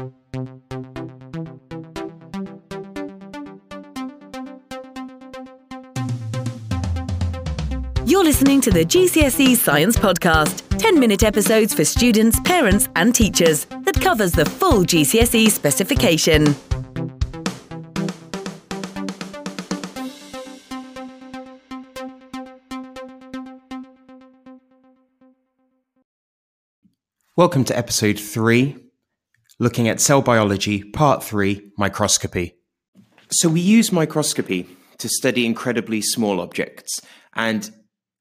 You're listening to the GCSE Science Podcast, 10 minute episodes for students, parents, and teachers that covers the full GCSE specification. Welcome to episode three, looking at cell biology, part three, microscopy. So, we use microscopy to study incredibly small objects, and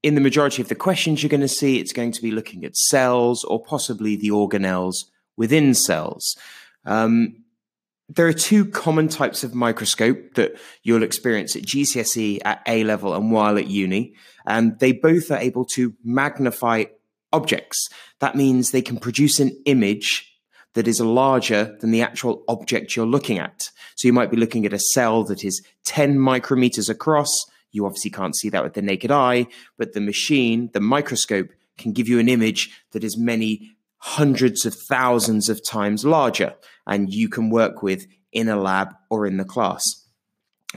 in the majority of the questions you're going to see, it's going to be looking at cells or possibly the organelles within cells. Um, there are two common types of microscope that you'll experience at GCSE, at A level, and while at uni. And they both are able to magnify objects. That means they can produce an image that is larger than the actual object you're looking at. So you might be looking at a cell that is 10 micrometers across you obviously can't see that with the naked eye, but the machine, the microscope, can give you an image that is many hundreds of thousands of times larger and you can work with in a lab or in the class.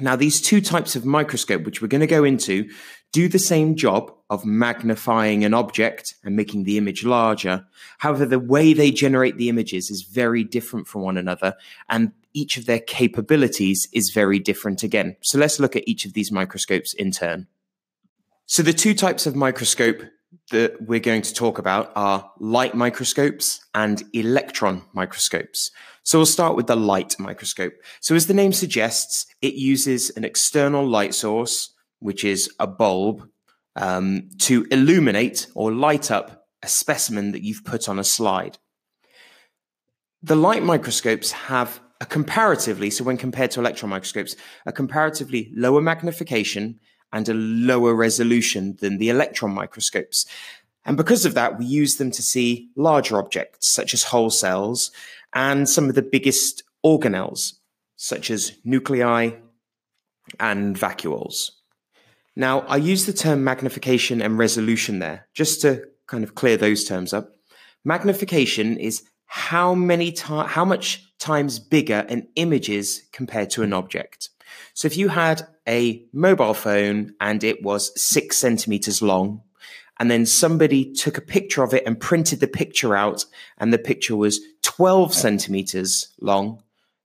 Now, these two types of microscope, which we're going to go into, do the same job of magnifying an object and making the image larger. However, the way they generate the images is very different from one another, and each of their capabilities is very different again. So let's look at each of these microscopes in turn. So the two types of microscope that we're going to talk about are light microscopes and electron microscopes. So we'll start with the light microscope. So as the name suggests, it uses an external light source, which is a bulb, um, to illuminate or light up a specimen that you've put on a slide. The light microscopes have a comparatively, so when compared to electron microscopes, a comparatively lower magnification and a lower resolution than the electron microscopes. And because of that, we use them to see larger objects, such as whole cells, and some of the biggest organelles, such as nuclei and vacuoles. Now, I use the term magnification and resolution there, just to kind of clear those terms up. Magnification is how many times, how much times bigger an image is compared to an object. So if you had a mobile phone and it was six centimeters long, and then somebody took a picture of it and printed the picture out, and the picture was 12 centimeters long,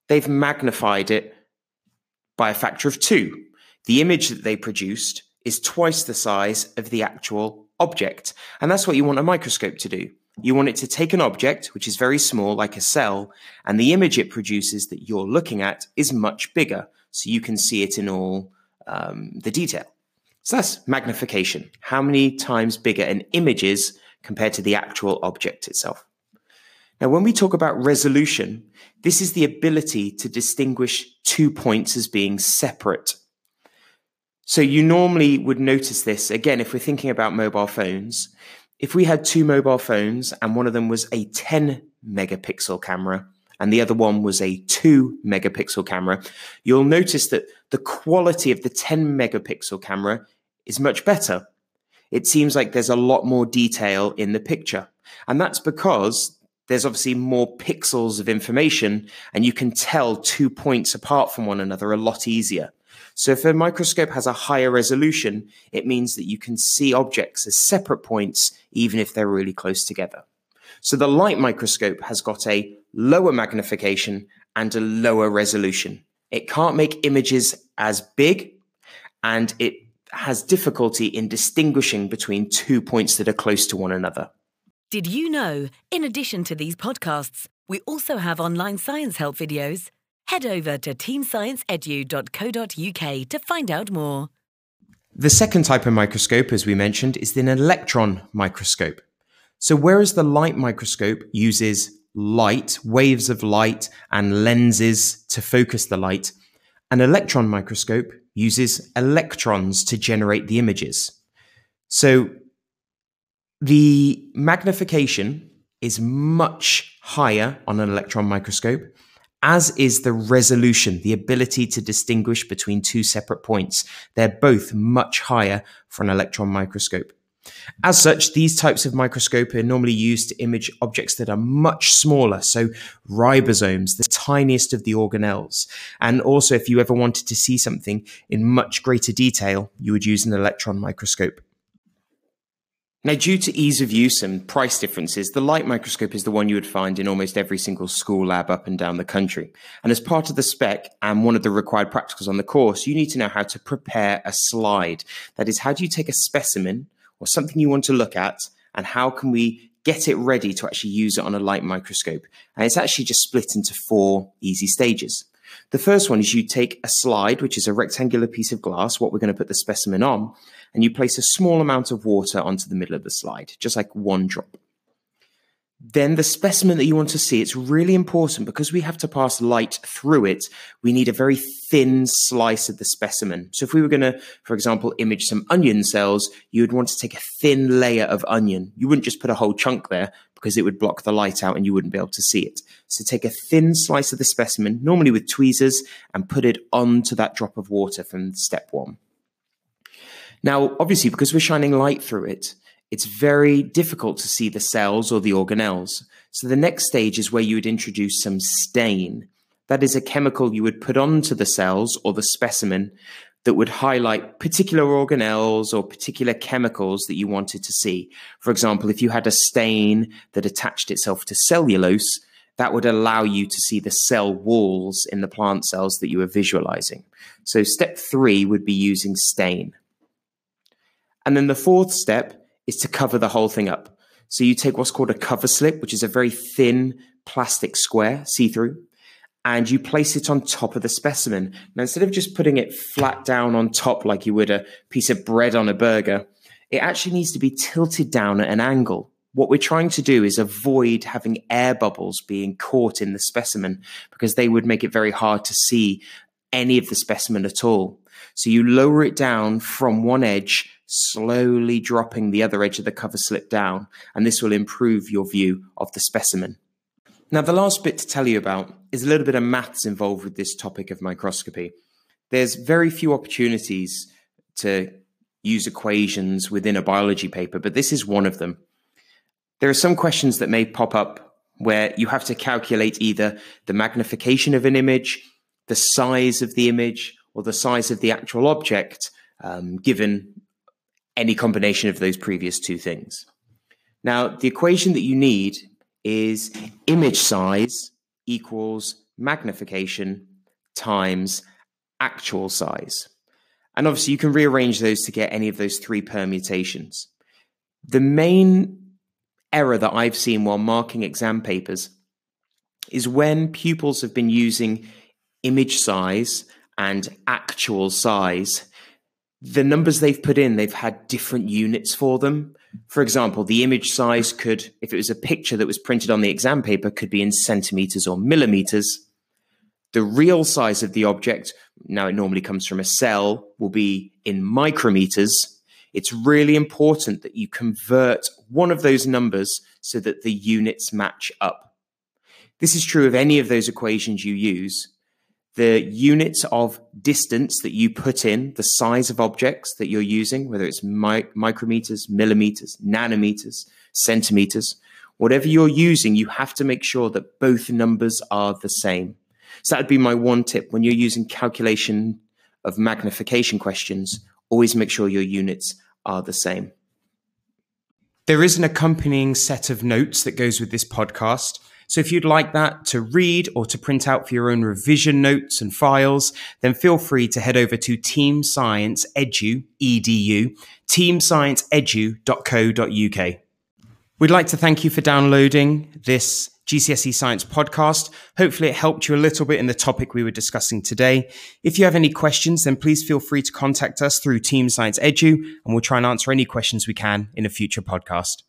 they've magnified it by a factor of two. The image that they produced is twice the size of the actual object. And that's what you want a microscope to do. You want it to take an object, which is very small, like a cell, and the image it produces that you're looking at is much bigger, so you can see it in all um, the detail. So that's magnification. How many times bigger an image is compared to the actual object itself. Now, when we talk about resolution, this is the ability to distinguish two points as being separate. So you normally would notice this, again, if we're thinking about mobile phones, if we had two mobile phones and one of them was a 10 megapixel camera and the other one was a 2 megapixel camera, you'll notice that the quality of the 10 megapixel camera is much better. It seems like there's a lot more detail in the picture. And that's because there's obviously more pixels of information and you can tell two points apart from one another a lot easier. So if a microscope has a higher resolution, it means that you can see objects as separate points, even if they're really close together. So the light microscope has got a lower magnification and a lower resolution. It can't make images as big and it has difficulty in distinguishing between two points that are close to one another. Did you know, in addition to these podcasts, we also have online science help videos? Head over to teamscienceedu.co.uk to find out more. The second type of microscope, as we mentioned, is an electron microscope. So, whereas the light microscope uses light, waves of light, and lenses to focus the light, an electron microscope uses electrons to generate the images. So, the magnification is much higher on an electron microscope as is the resolution, the ability to distinguish between two separate points. They're both much higher for an electron microscope. As such, these types of microscope are normally used to image objects that are much smaller, so ribosomes, the tiniest of the organelles. And also, if you ever wanted to see something in much greater detail, you would use an electron microscope. Now, due to ease of use and price differences, the light microscope is the one you would find in almost every single school lab up and down the country. And as part of the spec and one of the required practicals on the course, you need to know how to prepare a slide. That is, how do you take a specimen or something you want to look at, and how can we get it ready to actually use it on a light microscope? And it's actually just split into four easy stages. The first one is you take a slide, which is a rectangular piece of glass, what we're going to put the specimen on, and you place a small amount of water onto the middle of the slide, just like one drop. Then the specimen that you want to see, it's really important because we have to pass light through it. We need a very thin slice of the specimen. So if we were going to, for example, image some onion cells, you would want to take a thin layer of onion. You wouldn't just put a whole chunk there because it would block the light out and you wouldn't be able to see it. So take a thin slice of the specimen, normally with tweezers, and put it onto that drop of water from step one. Now, obviously, because we're shining light through it, it's very difficult to see the cells or the organelles. So the next stage is where you would introduce some stain. That is a chemical you would put onto the cells or the specimen that would highlight particular organelles or particular chemicals that you wanted to see. For example, if you had a stain that attached itself to cellulose, that would allow you to see the cell walls in the plant cells that you were visualizing. So step three would be using stain. And then the fourth step is to cover the whole thing up. So you take what's called a cover slip, which is a very thin plastic square, see through, and you place it on top of the specimen. Now, instead of just putting it flat down on top like you would a piece of bread on a burger, it actually needs to be tilted down at an angle. What we're trying to do is avoid having air bubbles being caught in the specimen because they would make it very hard to see any of the specimen at all. So you lower it down from one edge slowly dropping the other edge of the cover slip down, and this will improve your view of the specimen. Now, the last bit to tell you about is a little bit of maths involved with this topic of microscopy. There's very few opportunities to use equations within a biology paper, but this is one of them. There are some questions that may pop up where you have to calculate either the magnification of an image, the size of the image, or the size of the actual object, um, given any combination of those previous two things. Now, the equation that you need is image size equals magnification times actual size. And obviously, you can rearrange those to get any of those three permutations. The main error that I've seen while marking exam papers is when pupils have been using image size and actual size the numbers they've put in, they've had different units for them. For example, the image size could, if it was a picture that was printed on the exam paper, could be in centimeters or millimeters. The real size of the object, now it normally comes from a cell, will be in micrometers. It's really important that you convert one of those numbers so that the units match up. This is true of any of those equations you use the units of distance that you put in, the size of objects that you're using, whether it's mi- micrometers, millimeters, nanometers, centimeters, whatever you're using, you have to make sure that both numbers are the same. So that would be my one tip when you're using calculation of magnification questions, always make sure your units are the same. There is an accompanying set of notes that goes with this podcast. So if you'd like that to read or to print out for your own revision notes and files, then feel free to head over to Team Science Edu, edu, teamscienceedu.co.uk. We'd like to thank you for downloading this GCSE Science podcast. Hopefully, it helped you a little bit in the topic we were discussing today. If you have any questions, then please feel free to contact us through Team Science Edu, and we'll try and answer any questions we can in a future podcast.